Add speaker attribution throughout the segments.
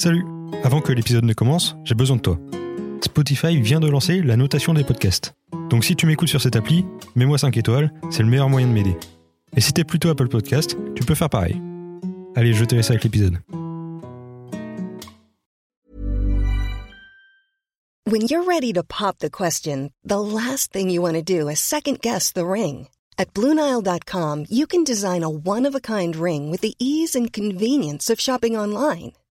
Speaker 1: Salut Avant que l'épisode ne commence, j'ai besoin de toi. Spotify vient de lancer la notation des podcasts. Donc si tu m'écoutes sur cette appli, mets-moi 5 étoiles, c'est le meilleur moyen de m'aider. Et si t'es plutôt Apple Podcast, tu peux faire pareil. Allez, je te laisse avec l'épisode.
Speaker 2: When you're ready to pop the question, the last thing you want to do is second guess the ring. At Bluenile.com, you can design a one of a kind ring with the ease and convenience of shopping online.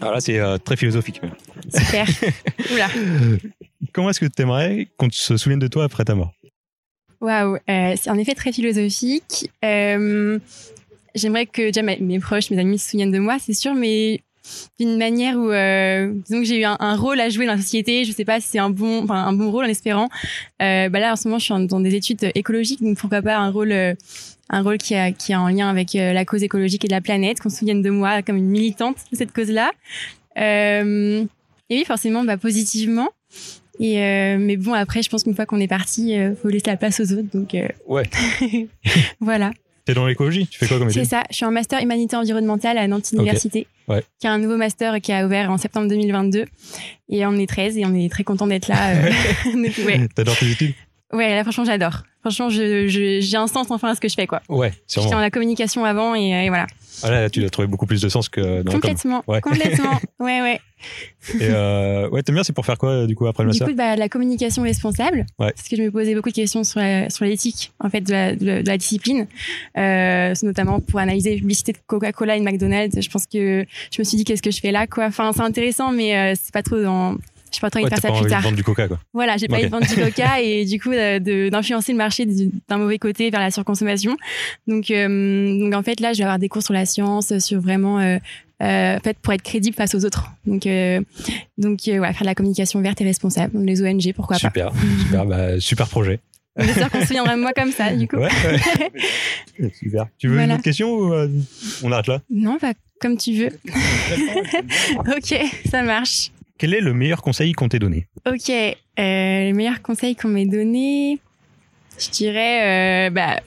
Speaker 1: Alors là, c'est euh, très philosophique.
Speaker 3: Super. Oula.
Speaker 1: Comment est-ce que tu aimerais qu'on se souvienne de toi après ta mort?
Speaker 3: Waouh, euh, c'est en effet très philosophique. Euh, J'aimerais que déjà mes proches, mes amis se souviennent de moi, c'est sûr, mais d'une manière où, euh, disons que j'ai eu un, un, rôle à jouer dans la société. Je sais pas si c'est un bon, enfin un bon rôle en espérant. Euh, bah là, en ce moment, je suis en, dans des études écologiques, donc pourquoi pas un rôle, euh, un rôle qui a, qui est en lien avec euh, la cause écologique et de la planète, qu'on se souvienne de moi comme une militante de cette cause-là. Euh, et oui, forcément, bah, positivement. Et euh, mais bon, après, je pense qu'une fois qu'on est parti, euh, faut laisser la place aux autres. Donc euh,
Speaker 1: Ouais.
Speaker 3: voilà.
Speaker 1: T'es dans l'écologie Tu fais quoi comme
Speaker 3: C'est
Speaker 1: étude
Speaker 3: ça. Je suis en master humanité environnementale à Nantes Université,
Speaker 1: Ouais.
Speaker 3: qui a un nouveau master qui a ouvert en septembre 2022. Et on est 13 et on est très content d'être là. euh. Ouais.
Speaker 1: T'adores tes études?
Speaker 3: Ouais, là, franchement, j'adore. Franchement, je, je, j'ai un sens enfin à ce que je fais, quoi.
Speaker 1: Ouais,
Speaker 3: J'étais
Speaker 1: sûrement.
Speaker 3: en la communication avant et, et voilà.
Speaker 1: Ah là, tu as trouvé beaucoup plus de sens que dans
Speaker 3: complètement,
Speaker 1: Ouais.
Speaker 3: complètement. Ouais, ouais.
Speaker 1: Et euh, ouais, t'aimes bien, c'est pour faire quoi du coup après le
Speaker 3: Du
Speaker 1: master
Speaker 3: coup, bah, la communication responsable,
Speaker 1: Ouais.
Speaker 3: parce que je me posais beaucoup de questions sur la- sur l'éthique en fait de la, de la- de la discipline, euh, notamment pour analyser la publicité de Coca-Cola et de McDonald's. Je pense que je me suis dit qu'est-ce que je fais là, quoi. Enfin, c'est intéressant, mais euh, c'est pas trop dans. Je suis pas envie
Speaker 1: Ouais,
Speaker 3: de faire
Speaker 1: pas
Speaker 3: ça
Speaker 1: envie
Speaker 3: plus
Speaker 1: de
Speaker 3: tard.
Speaker 1: vendre du coca quoi.
Speaker 3: Voilà, j'ai pas
Speaker 1: Ok.
Speaker 3: envie de vendre du Coca et du coup euh, de- d'influencer le marché du- d'un mauvais côté vers la surconsommation. Donc, euh, donc en fait là, je vais avoir des cours sur la science, sur vraiment, euh, euh, en fait, pour être crédible face aux autres. Donc, euh, donc euh, ouais, faire de la communication verte et responsable. Donc, Les ONG, pourquoi pas.
Speaker 1: Super, super, bah, super projet.
Speaker 3: J'espère qu'on se souviendra de moi comme ça, du coup.
Speaker 1: Ouais, ouais. super. Tu veux une
Speaker 3: Voilà.
Speaker 1: autre question ou euh, on arrête là?
Speaker 3: Non, bah, comme tu veux. ok, ça marche.
Speaker 1: Quel est le meilleur conseil qu'on t'ait donné
Speaker 3: Ok, euh, le meilleur conseil qu'on m'ait donné, je dirais, euh, bah,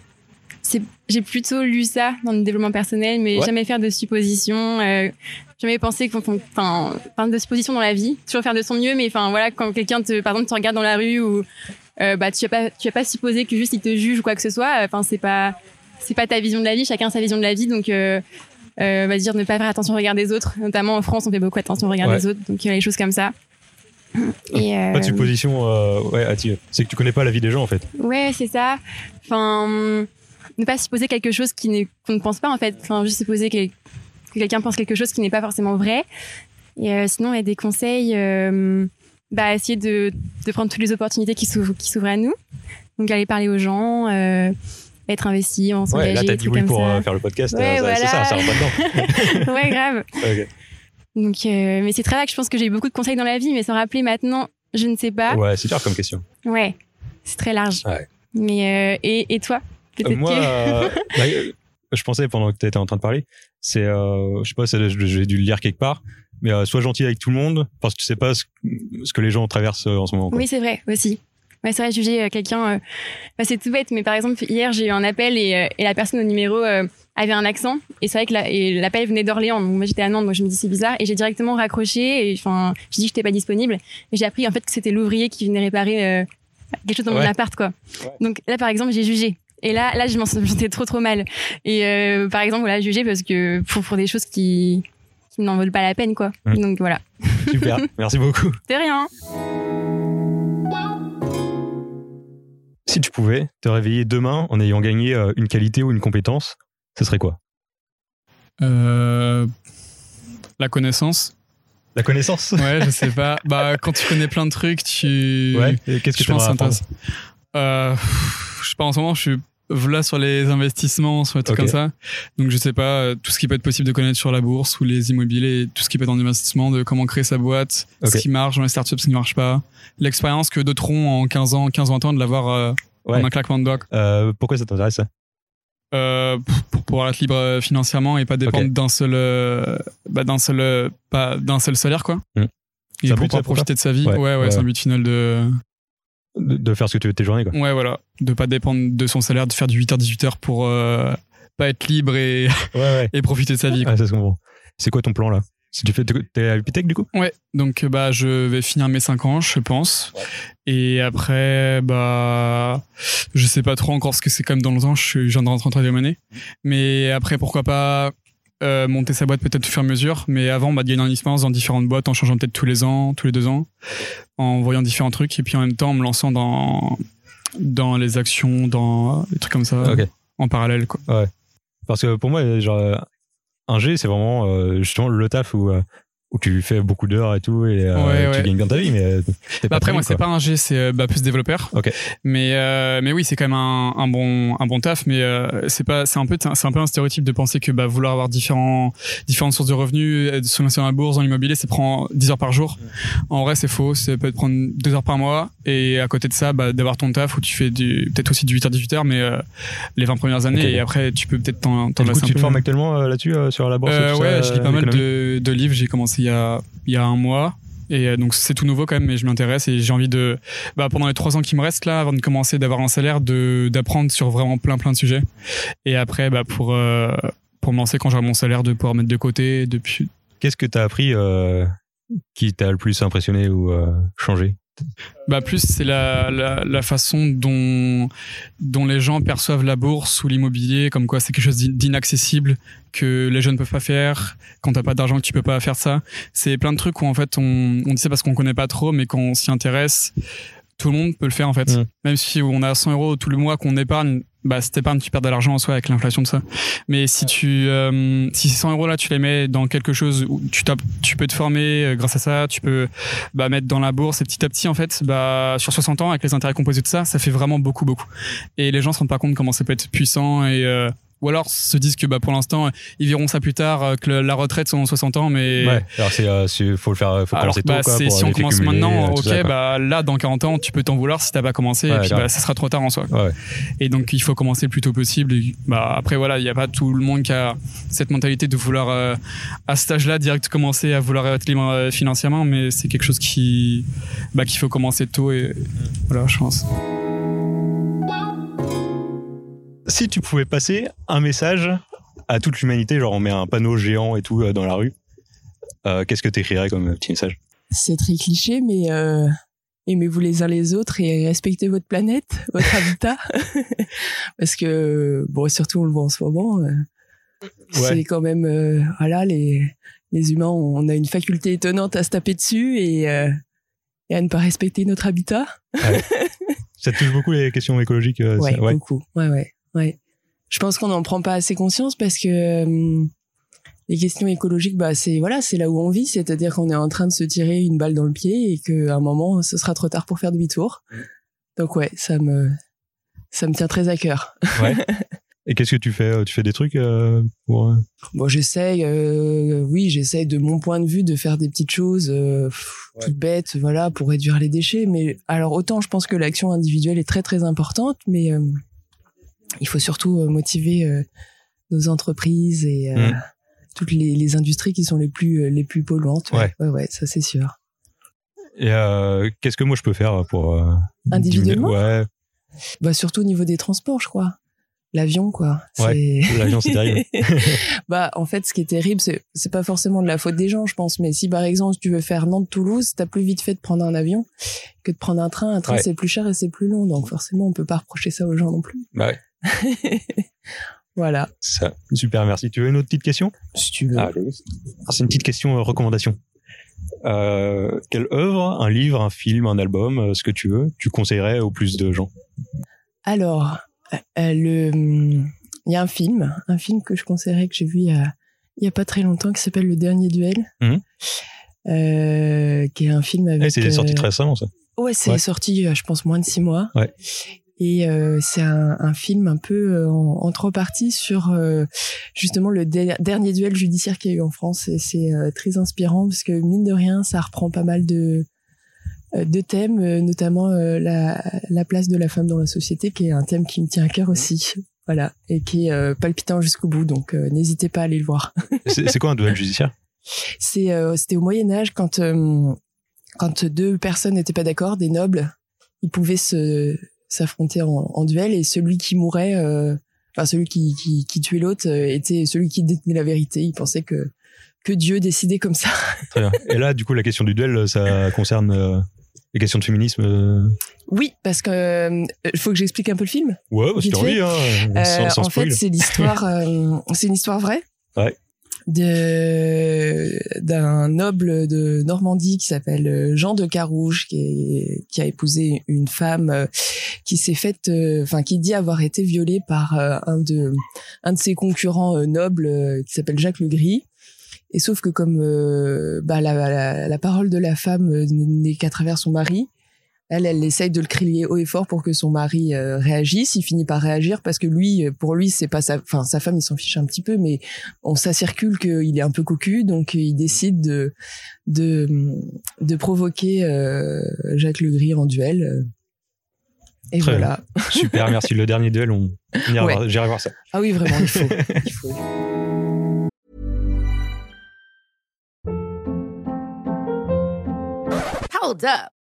Speaker 3: j'ai plutôt lu ça dans le développement personnel, mais
Speaker 1: Ouais.
Speaker 3: jamais faire de suppositions, euh, jamais penser qu'on, enfin, de suppositions dans la vie, toujours faire de son mieux, mais enfin voilà, quand quelqu'un te, par exemple, te regarde dans la rue ou, euh, bah, tu vas pas, tu vas pas supposer que juste il te juge ou quoi que ce soit, enfin, c'est pas, c'est pas ta vision de la vie, chacun sa vision de la vie, donc, euh, euh, va dire ne pas faire attention au regard des autres, notamment en France, on fait beaucoup attention au regard
Speaker 1: Ouais.
Speaker 3: des autres, donc il y a les choses comme ça. Et,
Speaker 1: Pas de
Speaker 3: euh,
Speaker 1: supposition, euh, ouais, Ati, c'est que tu connais pas la vie des gens en fait.
Speaker 3: Ouais, c'est ça. Enfin, ne pas supposer quelque chose qui n'est- qu'on ne pense pas en fait. Enfin, juste supposer que, que quelqu'un pense quelque chose qui n'est pas forcément vrai. Et euh, sinon, il y a des conseils. euh, bah, essayer de, de prendre toutes les opportunités qui s'ouvrent, qui s'ouvrent à nous. Donc, aller parler aux gens, euh, être investi, en
Speaker 1: Ouais,
Speaker 3: s'engager,
Speaker 1: là t'as dit oui pour
Speaker 3: ça.
Speaker 1: euh, faire le podcast,
Speaker 3: Ouais,
Speaker 1: euh, ça- c'est
Speaker 3: voilà.
Speaker 1: ça, ça rentre pas dedans.
Speaker 3: ouais, grave. Donc, euh, mais c'est très vague. Je pense que j'ai eu beaucoup de conseils dans la vie, mais s'en rappeler maintenant, je ne sais pas.
Speaker 1: Ouais, c'est dur comme question.
Speaker 3: Ouais, c'est très large.
Speaker 1: Ouais.
Speaker 3: Mais euh, et, et toi
Speaker 1: Euh, moi,
Speaker 3: que-
Speaker 1: bah, je pensais pendant que tu étais en train de parler, c'est, je sais pas, j'ai dû le lire quelque part, mais sois gentil avec tout le monde parce que tu sais pas ce, ce que les gens traversent en ce moment. quoi.
Speaker 3: Oui, c'est vrai aussi. Ouais, c'est vrai, juger euh, quelqu'un, euh, bah, c'est tout bête, mais par exemple, hier, j'ai eu un appel et, euh, et la personne au numéro avait un accent. Et c'est vrai que la- l'appel venait d'Orléans. Donc, moi, j'étais à Nantes, donc je me dis c'est bizarre. Et j'ai directement raccroché et enfin, j'ai dit que j'étais pas disponible. Et j'ai appris en fait que c'était l'ouvrier qui venait réparer euh, quelque chose dans
Speaker 1: Ouais.
Speaker 3: mon appart, quoi.
Speaker 1: Ouais.
Speaker 3: Donc là, par exemple, j'ai jugé. Et là, là, je m'en je me sentais trop, trop mal. Et euh, par exemple, voilà, jugé parce que pour, pour des choses qui, qui n'en valent pas la peine, quoi.
Speaker 1: Mm.
Speaker 3: Donc voilà.
Speaker 1: Super, merci beaucoup.
Speaker 3: C'est rien.
Speaker 1: Si tu pouvais te réveiller demain en ayant gagné euh, une qualité ou une compétence, ce serait quoi?
Speaker 4: Euh, la connaissance.
Speaker 1: La connaissance?
Speaker 4: Ouais, je sais pas. Bah, quand tu connais plein de trucs, tu.
Speaker 1: Ouais, qu'est-ce que tu
Speaker 4: pense
Speaker 1: aimerais
Speaker 4: que
Speaker 1: apprendre?
Speaker 4: c'est intéressant. Euh, je sais pas, en ce moment, je suis voilà sur les investissements, sur des trucs comme ça. Donc je sais pas euh, tout ce qui peut être possible de connaître sur la bourse ou les immobiliers, tout ce qui peut être en investissement, de comment créer sa boîte, ce qui marche dans les startups, ce qui ne marche pas, l'expérience que d'autres ont en 15 ans, 15 20 ans de l'avoir euh,
Speaker 1: Ouais.
Speaker 4: en un claquement de doigts.
Speaker 1: Euh, pourquoi ça t'intéresse ça?
Speaker 4: Euh, pour pouvoir être libre euh, financièrement et pas dépendre d'un seul bah, d'un seul pas d'un seul salaire quoi.
Speaker 1: Hmm.
Speaker 4: Et pour pouvoir profiter de sa vie.
Speaker 1: Ouais,
Speaker 4: Ouais ouais,
Speaker 1: ouais.
Speaker 4: c'est un but final de
Speaker 1: de, de faire ce que tu veux de tes journées quoi.
Speaker 4: ouais voilà, de pas dépendre de son salaire, de faire du 8h 18h pour euh, pas être libre et,
Speaker 1: Ouais ouais.
Speaker 4: et profiter de sa vie. quoi.
Speaker 1: Ah, ça se comprend. C'est quoi ton plan là? Si tu fais t'es à Epitech du coup?
Speaker 4: Ouais, donc euh, bah je vais finir mes 5 ans, je pense. Et après bah je sais pas trop encore ce que c'est même dans le temps, je suis- je viens de rentrer en troisième année. Mais après pourquoi pas euh, monter sa boîte peut-être au fur et à mesure, mais avant bah de gagner en expérience dans différentes boîtes en changeant peut-être tous les ans, tous les deux ans, en voyant différents trucs et puis en même temps en me lançant dans dans les actions, dans des trucs comme ça en parallèle quoi.
Speaker 1: Parce que pour moi, genre, un G, c'est vraiment euh, justement le taf où, euh, où tu fais beaucoup d'heures et tout et euh,
Speaker 4: Ouais,
Speaker 1: tu
Speaker 4: ouais.
Speaker 1: gagnes bien ta vie, mais euh,
Speaker 4: Bah
Speaker 1: pas
Speaker 4: après, moi, c'est pas un G, c'est euh, bah, plus développeur.
Speaker 1: Ok.
Speaker 4: Mais euh, mais oui, c'est quand même un, un bon un bon taf, mais euh, c'est pas c'est un peu c'est un peu un stéréotype de penser que bah vouloir avoir différents différentes sources de revenus, se lancer dans la bourse, dans l'immobilier, c'est prend 10 heures par jour. En vrai, c'est faux, ça peut te prendre 2 heures par mois et à côté de ça, bah d'avoir ton taf où tu fais du peut-être aussi du 8h 18h mais euh, les 20 premières années et après tu peux peut-être t'en t'en
Speaker 1: tu te formes actuellement là-dessus euh, sur la bourse
Speaker 4: ouais,
Speaker 1: ça,
Speaker 4: je lis pas mal de livres. J'ai commencé il y a, il y a un mois. Et euh, donc c'est tout nouveau quand même, mais je m'intéresse et j'ai envie de, bah, pendant les trois ans qui me restent là, avant de commencer d'avoir un salaire, de d'apprendre sur vraiment plein plein de sujets. Et après, bah, pour euh, pour me lancer quand j'aurai mon salaire, de pouvoir mettre de côté. Depuis,
Speaker 1: Qu'est-ce que t'as appris euh, qui t'a le plus impressionné ou euh, changé?
Speaker 4: Bah plus c'est la, la la façon dont dont les gens perçoivent la bourse ou l'immobilier, comme quoi c'est quelque chose d'in- d'inaccessible que les jeunes peuvent pas faire. Quand t'as pas d'argent, que tu peux pas faire ça. C'est plein de trucs où en fait on, on dit ça parce qu'on connaît pas trop, mais quand on s'y intéresse, tout le monde peut le faire en fait.
Speaker 1: Mm.
Speaker 4: Même si on a 100 euros tout le mois qu'on épargne, bah cette épargne tu perds de l'argent en soi avec l'inflation de ça. Mais si tu euh, si ces 100 euros là tu les mets dans quelque chose où tu tu peux te former euh, grâce à ça, tu peux bah, mettre dans la bourse et petit à petit en fait bah sur 60 ans avec les intérêts composés de ça, ça fait vraiment beaucoup beaucoup. Et les gens se rendent pas compte comment ça peut être puissant et euh, ou alors se disent que bah pour l'instant ils verront ça plus tard euh, que la retraite sont 60 ans mais
Speaker 1: Ouais. Alors c'est euh, faut le faire, faut
Speaker 4: alors
Speaker 1: commencer
Speaker 4: bah,
Speaker 1: tôt quoi.
Speaker 4: c'est
Speaker 1: pour
Speaker 4: si on commence maintenant,
Speaker 1: euh,
Speaker 4: ok,
Speaker 1: ça,
Speaker 4: bah là dans 40 ans tu peux t'en vouloir si t'as pas commencé
Speaker 1: Ouais,
Speaker 4: et puis bah, ça sera trop tard en soi.
Speaker 1: Ouais.
Speaker 4: Et donc il faut commencer le plus tôt possible. Et, bah après voilà, il y a pas tout le monde qui a cette mentalité de vouloir euh, à cet âge-là direct commencer à vouloir être libre euh, financièrement, mais c'est quelque chose qui bah qu'il faut commencer tôt et voilà, je pense.
Speaker 1: Si tu pouvais passer un message à toute l'humanité, genre on met un panneau géant et tout euh, dans la rue, euh, qu'est-ce que t'écrirais comme euh, petit message?
Speaker 5: C'est très cliché, mais euh, aimez-vous les uns les autres et respectez votre planète, votre habitat. Parce que, bon, surtout on le voit en ce moment, euh, c'est quand même, voilà, les, les humains, on a une faculté étonnante à se taper dessus et, et à ne pas respecter notre habitat.
Speaker 1: Ça te touche beaucoup les questions écologiques ça- ouais.
Speaker 5: beaucoup. Ouais, ouais, ouais. Je pense qu'on n'en prend pas assez conscience parce que euh, les questions écologiques, bah c'est voilà, c'est là où on vit, c'est-à-dire qu'on est en train de se tirer une balle dans le pied et qu'à un moment, ce sera trop tard pour faire demi-tour. Donc ouais, ça me ça me tient très à cœur.
Speaker 1: Ouais. Et qu'est-ce que tu fais euh, Tu fais des trucs euh, pour. euh,
Speaker 5: Bon, j'essaye, euh, oui, j'essaye de mon point de vue de faire des petites choses euh, pff, toutes bêtes, voilà, pour réduire les déchets. Mais alors autant, je pense que l'action individuelle est très très importante, mais euh, il faut surtout euh, motiver euh, nos entreprises et euh,
Speaker 1: Mm.
Speaker 5: toutes les, les industries qui sont les plus les plus polluantes.
Speaker 1: Ouais.
Speaker 5: ouais, ouais, ça c'est sûr.
Speaker 1: Et qu'est-ce que moi je peux faire pour.
Speaker 5: Individuellement?
Speaker 1: Ouais,
Speaker 5: Bah surtout au niveau des transports, je crois. L'avion, quoi.
Speaker 1: Ouais. L'avion c'est terrible.
Speaker 5: bah, en fait, ce qui est terrible, c'est, c'est pas forcément de la faute des gens, je pense. Mais si, par exemple, tu veux faire Nantes-Toulouse, t'as plus vite fait de prendre un avion que de prendre un train. Un train,
Speaker 1: Ouais.
Speaker 5: c'est plus cher et c'est plus long. Donc, forcément, on peut pas reprocher ça aux gens non plus.
Speaker 1: Bah ouais,
Speaker 5: voilà.
Speaker 1: ça. Super, merci. Tu veux une autre petite question?
Speaker 5: Si tu veux.
Speaker 1: Ah, c'est une petite question euh, recommandation. Euh, quelle œuvre, un livre, un film, un album, euh, ce que tu veux, tu conseillerais au plus de gens?
Speaker 5: Alors, le, il y a un film, un film que je conseillerais que j'ai vu il y a, il y a pas très longtemps qui s'appelle Le Dernier Duel.
Speaker 1: Mhm.
Speaker 5: Euh, qui est un film avec.
Speaker 1: Eh, C'est
Speaker 5: euh,
Speaker 1: sorti très récemment ça.
Speaker 5: Ouais, c'est
Speaker 1: Ouais.
Speaker 5: sorti, je pense, moins de six mois.
Speaker 1: Ouais.
Speaker 5: Et euh, c'est un, un, film un peu euh, en, en, trois parties sur euh, justement le dernier duel judiciaire qu'il y a eu en France. Et c'est très inspirant parce que mine de rien, ça reprend pas mal de de thèmes, notamment la, la, place de la femme dans la société, qui est un thème qui me tient à cœur aussi. Voilà, et qui est palpitant jusqu'au bout. Donc n'hésitez pas à aller le voir.
Speaker 1: c'est quoi un duel judiciaire?
Speaker 5: C'est c'était au Moyen Âge quand quand deux personnes n'étaient pas d'accord, des nobles, ils pouvaient se s'affronter en, duel et celui qui mourait, euh, enfin celui qui, qui, qui tuait l'autre euh, était celui qui détenait la vérité. Il pensait que que Dieu décidait comme ça.
Speaker 1: Très bien. Et là, du coup, la question du duel, ça concerne euh, les questions de féminisme.
Speaker 5: Oui, parce que il faut que j'explique un peu le film.
Speaker 1: Ouais, bah, c'est envie, hein,
Speaker 5: en fait, c'est l'histoire, c'est une histoire vraie.
Speaker 1: Ouais
Speaker 5: d'un noble de Normandie qui s'appelle euh, Jean de Carouge qui, qui a épousé une femme euh, qui s'est faite euh, enfin qui dit avoir été violée par un de un de ses concurrents nobles qui s'appelle Jacques le Gris et sauf que comme bah, la, la, la, parole de la femme n'est qu'à travers son mari elle, elle essaye de le crier haut et fort pour que son mari euh, réagisse. Il finit par réagir parce que lui, pour lui, c'est pas sa, enfin sa femme, il s'en fiche un petit peu, mais on ça qu'il est un peu cocu, donc il décide de de de provoquer euh, Jacques Legris en duel. Et voilà.
Speaker 1: Super, merci. Le dernier duel, on, ira voir, j'irai voir ça.
Speaker 5: Ah oui, vraiment, il faut. il faut.
Speaker 6: Hold up.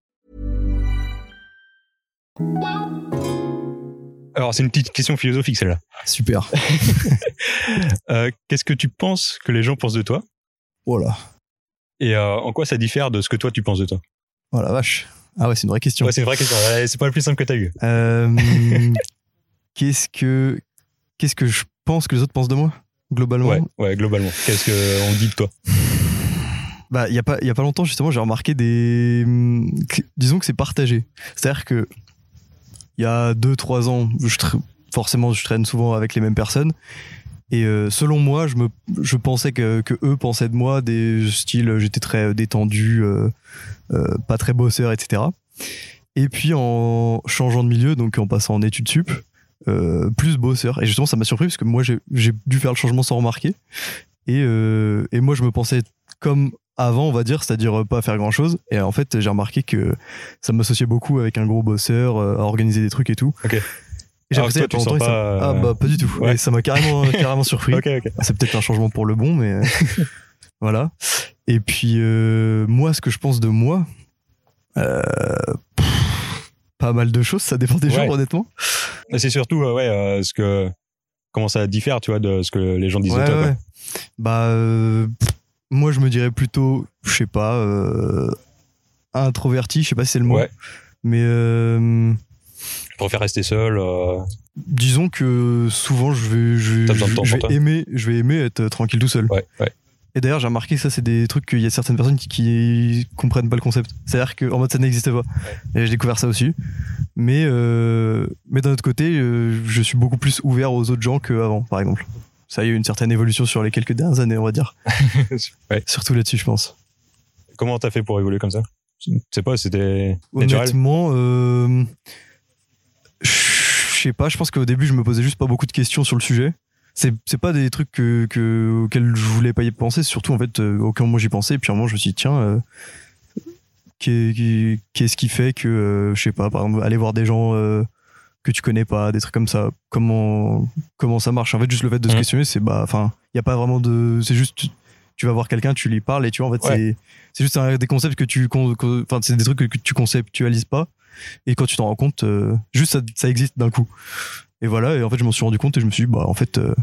Speaker 1: Alors, c'est une petite question philosophique, celle-là.
Speaker 7: Super.
Speaker 1: euh, Qu'est-ce que tu penses que les gens pensent de toi?
Speaker 7: Voilà.
Speaker 1: Et euh, en quoi ça diffère de ce que toi, tu penses de toi?
Speaker 7: Oh la vache. Ah ouais, c'est une vraie question.
Speaker 1: Ouais, c'est une vraie question. C'est pas le plus simple que tu as eu.
Speaker 7: Euh, qu'est-ce que qu'est-ce que je pense que les autres pensent de moi globalement?
Speaker 1: Ouais, ouais globalement. Qu'est-ce qu'on dit de toi?
Speaker 7: Bah, il y a pas, il y a pas longtemps justement, j'ai remarqué des, disons que c'est partagé. C'est-à-dire que il y a deux, trois ans, je forcément, je traîne souvent avec les mêmes personnes. Et euh, selon moi, je me, je pensais que, que eux pensaient de moi des styles, j'étais très détendu, euh, euh, pas très bosseur, etc. Et puis en changeant de milieu, donc en passant en études sup, euh, plus bosseur. Et justement, ça m'a surpris parce que moi, j'ai dû faire le changement sans remarquer. Et, euh, et moi, je me pensais comme avant, on va dire, c'est-à-dire pas faire grand-chose. Et en fait, j'ai remarqué que ça m'associait beaucoup avec un gros bosseur, euh, à organiser des trucs et tout.
Speaker 1: Ok.
Speaker 7: Et j'ai
Speaker 1: toi, tu pas,
Speaker 7: ça... Ah bah pas du tout.
Speaker 1: Ouais.
Speaker 7: ça m'a carrément carrément surpris.
Speaker 1: Ok, ok.
Speaker 7: C'est peut-être un changement pour le bon, mais voilà. Et puis euh, moi, ce que je pense de moi, euh, pff, pas mal de choses. Ça dépend des
Speaker 1: Ouais.
Speaker 7: jours, honnêtement.
Speaker 1: C'est surtout, euh, ouais, euh, ce que, comment ça diffère, tu vois, de ce que les gens disent
Speaker 7: Ouais,
Speaker 1: de toi.
Speaker 7: Bah euh, moi, je me dirais plutôt, je sais pas, euh, introverti. Je sais pas si c'est le mot.
Speaker 1: Ouais.
Speaker 7: Mais euh,
Speaker 1: Je préfère rester seul. euh,
Speaker 7: disons que souvent je vais je,
Speaker 1: temps
Speaker 7: vais aimer je vais aimer être tranquille tout seul
Speaker 1: Ouais, ouais.
Speaker 7: et d'ailleurs j'ai remarqué que ça c'est des trucs qu'il y a certaines personnes qui, qui comprennent pas le concept c'est à dire que en mode ça n'existe pas et j'ai découvert ça aussi mais euh, mais d'un autre côté je suis beaucoup plus ouvert aux autres gens qu'avant par exemple ça y a eu une certaine évolution sur les quelques dernières années on va dire
Speaker 1: ouais.
Speaker 7: surtout là-dessus je pense
Speaker 1: Comment t'as fait pour évoluer comme ça? Je sais pas, c'était.
Speaker 7: Honnêtement, euh, je sais pas. Je pense qu'au début, je me posais juste pas beaucoup de questions sur le sujet. C'est c'est pas des trucs que, que auxquels je voulais pas y penser. Surtout en fait, euh, aucun moment j'y pensais. Et puis à un moment, je me suis dit tiens, euh, qu'est- qu'est- qu'est-ce qui fait que euh, je sais pas, par exemple, aller voir des gens euh, que tu connais pas, des trucs comme ça. Comment comment ça marche En fait, juste le fait de se
Speaker 1: Mhm.
Speaker 7: questionner, c'est bah, enfin, il y a pas vraiment de, c'est juste tu- tu vas voir quelqu'un, tu lui parles et tu vois en fait
Speaker 1: Ouais.
Speaker 7: c'est c'est juste un- des concepts que tu enfin c'est des trucs que, que tu conceptualises pas et quand tu t'en rends compte, euh, juste ça, ça existe d'un coup. Et voilà, et en fait je m'en suis rendu compte et je me suis dit bah en fait euh,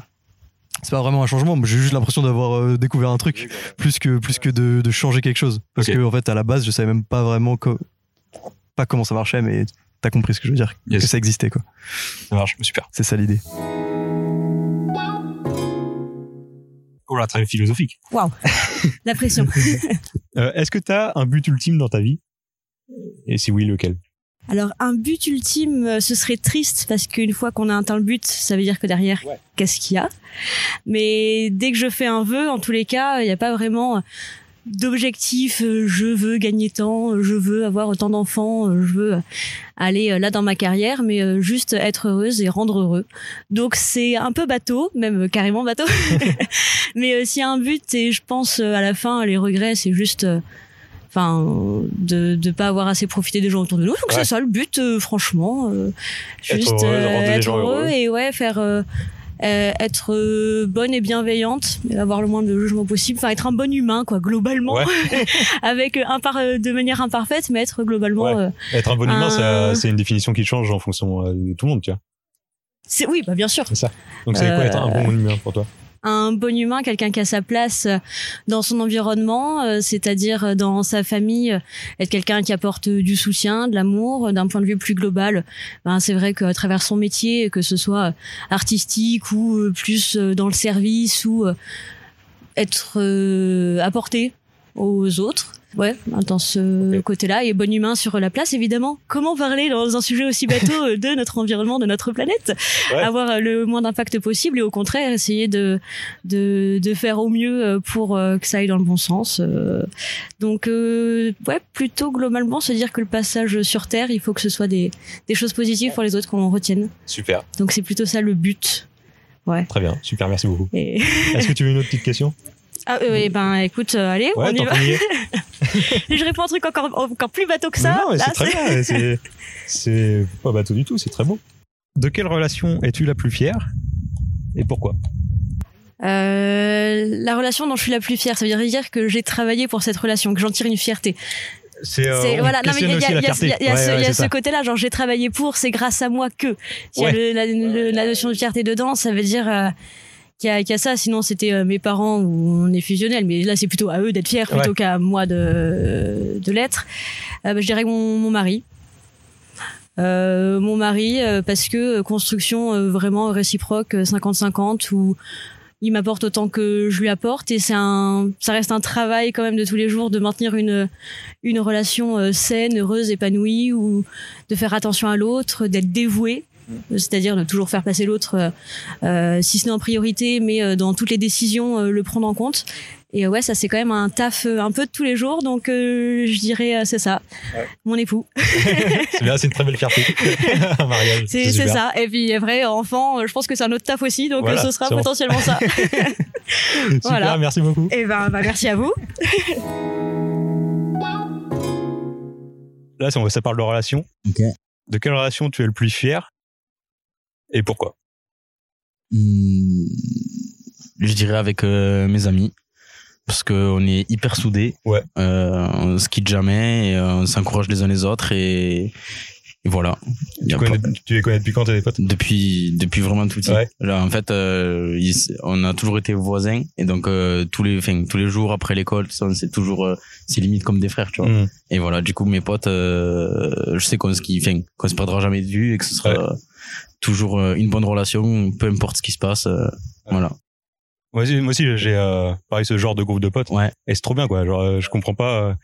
Speaker 7: c'est pas vraiment un changement, mais j'ai juste l'impression d'avoir euh, découvert un truc plus que plus que de, de changer quelque chose parce
Speaker 1: Ok.
Speaker 7: que en fait à la base je savais même pas vraiment co- pas comment ça marchait mais t'as compris ce que je veux dire?
Speaker 1: Yes.
Speaker 7: que ça existait quoi
Speaker 1: Ça marche, super.
Speaker 7: c'est ça l'idée
Speaker 1: Oh là, très philosophique.
Speaker 8: Waouh, la pression.
Speaker 1: Euh, Est-ce que tu as un but ultime dans ta vie? Et si oui, lequel?
Speaker 8: Alors, un but ultime, euh, ce serait triste parce qu'une fois qu'on a atteint le but, ça veut dire que derrière, qu'est-ce qu'il y a? Mais dès que je fais un vœu, en tous les cas, il n'y a pas vraiment d'objectif. euh, Je veux gagner tant, euh, je veux avoir autant d'enfants, euh, je veux euh, aller euh, là dans ma carrière, mais euh, juste être heureuse et rendre heureux. Donc c'est un peu bateau, même euh, carrément bateau. mais euh, s'il y a un but, et je pense euh, à la fin, les regrets, c'est juste. euh, enfin de de pas avoir assez profité des gens autour de nous donc
Speaker 1: Ouais.
Speaker 8: c'est ça le but euh, franchement euh,
Speaker 1: Être
Speaker 8: juste
Speaker 1: heureuse,
Speaker 8: euh,
Speaker 1: rendre les
Speaker 8: être heureux,
Speaker 1: heureux.
Speaker 8: et ouais faire euh, euh, être euh, bonne et bienveillante avoir le moins de jugement possible enfin être un bon humain quoi globalement
Speaker 1: Ouais.
Speaker 8: avec euh, impar euh, de manière imparfaite mais être globalement
Speaker 1: Ouais.
Speaker 8: euh,
Speaker 1: Être un bon humain,
Speaker 8: Euh.
Speaker 1: c'est une définition qui change en fonction euh, de tout le monde, tu vois.
Speaker 8: c'est oui bah bien sûr
Speaker 1: C'est ça. Donc c'est quoi
Speaker 8: Euh,
Speaker 1: être un bon humain pour toi?
Speaker 8: Un bon humain, quelqu'un qui a sa place euh, dans son environnement, euh, c'est-à-dire euh, dans sa famille, être quelqu'un qui apporte du soutien, de l'amour, d'un point de vue plus global. Ben, c'est vrai qu'à travers son métier, que ce soit artistique ou plus dans le service ou être apporté aux autres. Ouais, dans ce côté-là, et bon humain sur la place, évidemment. Comment parler dans un sujet aussi bateau euh, de notre environnement, de notre planète?
Speaker 1: Ouais.
Speaker 8: Avoir euh, le moins d'impact possible et au contraire essayer de de, de faire au mieux euh, pour que ça aille dans le bon sens. Donc, euh, ouais, plutôt globalement se dire que le passage sur Terre, il faut que ce soit des, des choses positives pour les autres qu'on retienne.
Speaker 1: Super.
Speaker 8: Donc, c'est plutôt ça le but. Ouais.
Speaker 1: Très bien. Super, merci beaucoup.
Speaker 8: Et...
Speaker 1: Est-ce que tu veux une autre petite question?
Speaker 8: Ah, euh, eh ben, écoute, euh, allez,
Speaker 1: Ouais,
Speaker 8: on y va. je réponds un truc encore, encore plus bateau que ça.
Speaker 1: Non, non, mais c'est très bien. c'est- pas bateau du tout, c'est très beau. De quelle relation es-tu la plus fière et pourquoi?
Speaker 8: Euh, la relation dont je suis la plus fière, ça veut dire que j'ai travaillé pour cette relation, que j'en tire une fierté.
Speaker 1: C'est euh,
Speaker 8: voilà, non, mais il y a, y y y ce,
Speaker 1: Ouais,
Speaker 8: côté-là, genre j'ai travaillé pour, c'est grâce à moi que. S'il y a
Speaker 1: Ouais.
Speaker 8: le- la, le- la notion de fierté dedans, ça veut dire euh, qu'il y, a- qu'il y a ça. Sinon, c'était euh, mes parents où on est fusionnel, mais là, c'est plutôt à eux d'être fiers plutôt
Speaker 1: Ouais.
Speaker 8: qu'à moi de, de l'être. Euh, bah, je dirais mon, mon mari. Euh, mon mari, euh, parce que euh, construction euh, vraiment réciproque, euh, 50-50, où il m'apporte autant que je lui apporte et c'est un ça reste un travail quand même de tous les jours de maintenir une une relation euh, saine heureuse épanouie ou de faire attention à l'autre d'être dévoué c'est-à-dire de toujours faire passer l'autre euh, euh, si ce n'est en priorité mais euh, dans toutes les décisions euh, le prendre en compte et ouais ça c'est quand même un taf un peu de tous les jours donc euh, je dirais euh, c'est ça mon époux
Speaker 1: C'est bien, c'est une très belle fierté. Un mariage.
Speaker 8: c'est ça et puis vrai enfant je pense que c'est un autre taf aussi donc
Speaker 1: Voilà,
Speaker 8: ce sera
Speaker 1: bon.
Speaker 8: potentiellement ça
Speaker 1: Super,
Speaker 8: Voilà.
Speaker 1: merci beaucoup.
Speaker 8: et ben bah, merci à vous
Speaker 1: Là, ça, parle de relation.
Speaker 9: Ok.
Speaker 1: De quelle relation tu es le plus fier? Et pourquoi?
Speaker 9: Hmm, je dirais avec euh, mes amis parce qu'on est hyper soudés.
Speaker 1: Ouais.
Speaker 9: Euh, on se quitte jamais, et, euh, on s'encourage les uns les autres et, et voilà.
Speaker 1: Tu, connais-
Speaker 9: pas-
Speaker 1: tu les connais depuis quand t'es des potes?
Speaker 9: Depuis depuis vraiment tout petit.
Speaker 1: Ouais.
Speaker 9: Là, en fait, euh, ils- on a toujours été voisins et donc euh, tous les enfin, tous les jours après l'école, ça, c'est toujours euh, c'est limite comme des frères, tu vois.
Speaker 1: Mhm.
Speaker 9: Et voilà, du coup, mes potes, euh, je sais qu'on se, qui- enfin, qu'on se perdra jamais de vue et que ce sera
Speaker 1: Ouais.
Speaker 9: toujours une bonne relation, peu importe ce qui se passe. Voilà.
Speaker 1: Moi aussi, moi aussi j'ai euh, pareil ce genre de groupe de potes.
Speaker 9: Ouais.
Speaker 1: Et c'est trop bien, quoi. Genre, euh, je comprends pas. euh,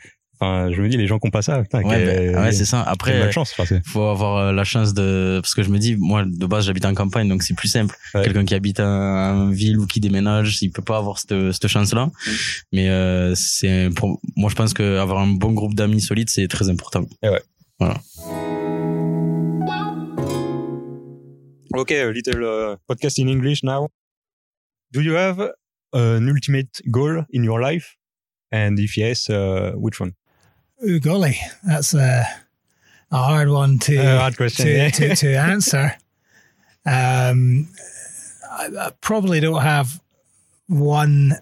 Speaker 1: Enfin, je me dis, les gens qui ont pas ça, putain,
Speaker 9: Ouais, ben, ouais, c'est ça. Après.
Speaker 1: Enfin, c'est-
Speaker 9: faut avoir euh, la chance de parce que je me dis moi de base j'habite en campagne donc c'est plus simple
Speaker 1: Ouais.
Speaker 9: quelqu'un qui habite en, en ville ou qui déménage il peut pas avoir cette, cette chance là
Speaker 1: Mm.
Speaker 9: mais euh, c'est pour moi je pense que avoir un bon groupe d'amis solides c'est très important
Speaker 1: Okay, a little uh, podcast in English now. Do you have an ultimate goal in your life? And if yes, uh, which one?
Speaker 10: Oh golly, that's uh, a hard one to
Speaker 1: A hard question,
Speaker 10: to,
Speaker 1: yeah.
Speaker 10: to, to answer. Um, I, I probably don't have one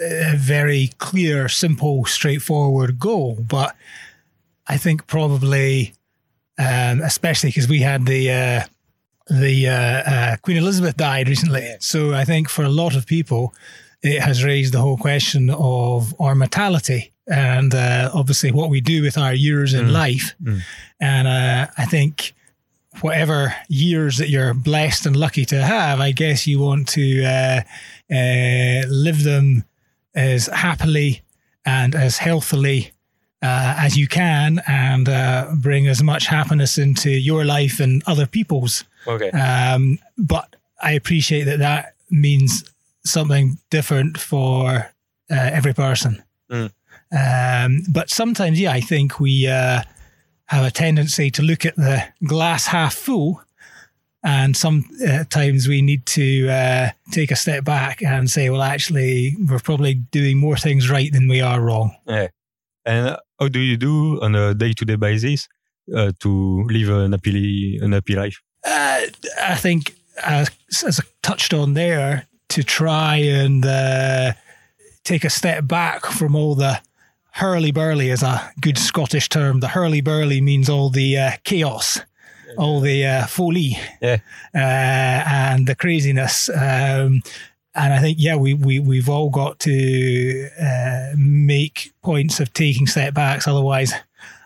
Speaker 10: uh, very clear, simple, straightforward goal, but I think probably, um, especially because we had the uh, the uh, uh, Queen Elizabeth died recently, so I think for a lot of people, it has raised the whole question of our mortality and uh, obviously what we do with our years in
Speaker 1: Mm.
Speaker 10: life.
Speaker 1: Mm.
Speaker 10: And uh, I think whatever years that you're blessed and lucky to have, I guess you want to uh, uh, live them as happily and as healthily uh, as you can and uh, bring as much happiness into your life and other people's.
Speaker 1: Okay.
Speaker 10: Um, but I appreciate that that means something different for uh, every person.
Speaker 1: Mm.
Speaker 10: Um, but sometimes, yeah, I think we uh, have a tendency to look at the glass half full. And sometimes we need to uh, take a step back and say, well, actually, we're probably doing more things right than we are wrong.
Speaker 1: Yeah. And how do you do on a day-to-day basis uh, to live an happy, an happy life?
Speaker 10: Uh, I think, uh, as I touched on there, to try and uh, take a step back from all the hurly burly is a good Scottish term. The hurly burly means all the uh, chaos, all the uh, folie,
Speaker 1: Yeah.
Speaker 10: uh, and the craziness. Um, and I think, yeah, we, we, we've all got to uh, make points of taking setbacks. Otherwise,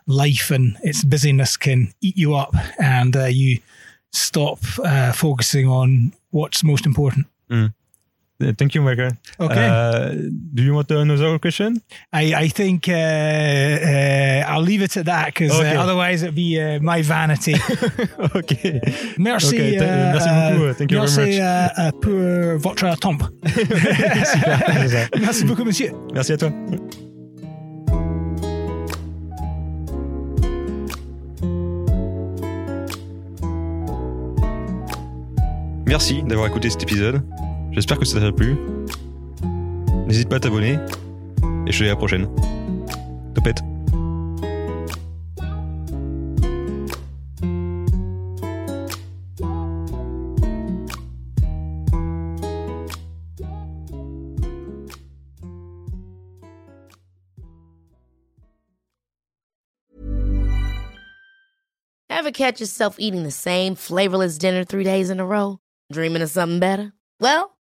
Speaker 10: life and its busyness can eat you up and uh, you stop uh, focusing on what's most important.
Speaker 1: Uh, Thank you, Michael.
Speaker 10: Okay.
Speaker 1: Uh, do you want another question?
Speaker 10: I, I think uh, uh, I'll leave it at that because
Speaker 1: Okay.
Speaker 10: uh, otherwise it'd be uh, my vanity.
Speaker 1: okay.
Speaker 10: Merci,
Speaker 1: Okay, merci beaucoup, thank you very
Speaker 10: merci,
Speaker 1: much.
Speaker 10: euh, euh, pour votre temps. Merci beaucoup, monsieur.
Speaker 1: Merci à toi. Merci d'avoir écouté cet épisode. J'espère que ça t'a plu. N'hésite pas à t'abonner. Et je te dis à la prochaine. Topette.
Speaker 6: Ever catch yourself eating the same flavorless dinner three days in a row? Dreaming of something better? Well,